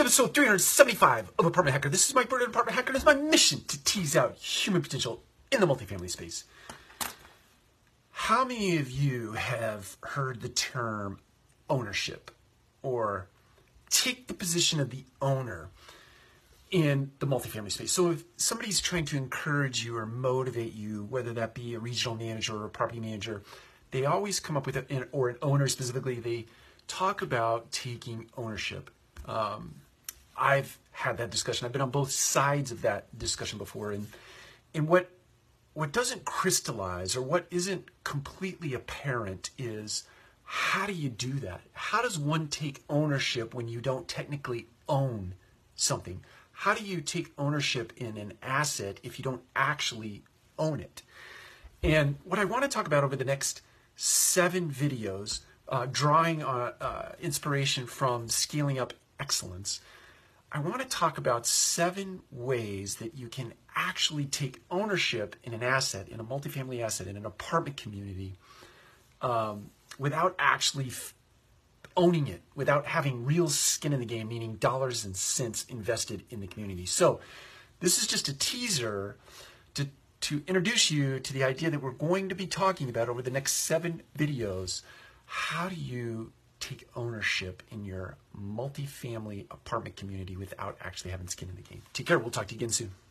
episode 375 of Apartment Hacker. This is Mike Bird Apartment Hacker. It's my mission to tease out human potential in the multifamily space. How many of you have heard the term ownership or take the position of the owner in the multifamily space? So if somebody's trying to encourage you or motivate you, whether that be a regional manager or a property manager, they always come up with, a, or an owner specifically, they talk about taking ownership. Um, I've had that discussion. I've been on both sides of that discussion before, and and what what doesn't crystallize or what isn't completely apparent is how do you do that? How does one take ownership when you don't technically own something? How do you take ownership in an asset if you don't actually own it? And what I want to talk about over the next seven videos, uh, drawing uh, uh, inspiration from scaling up excellence, I want to talk about seven ways that you can actually take ownership in an asset, in a multifamily asset, in an apartment community, um, without actually f- owning it, without having real skin in the game, meaning dollars and cents invested in the community. So, this is just a teaser to, to introduce you to the idea that we're going to be talking about over the next seven videos. How do you take ownership in your multifamily apartment community without actually having skin in the game. Take care. We'll talk to you again soon.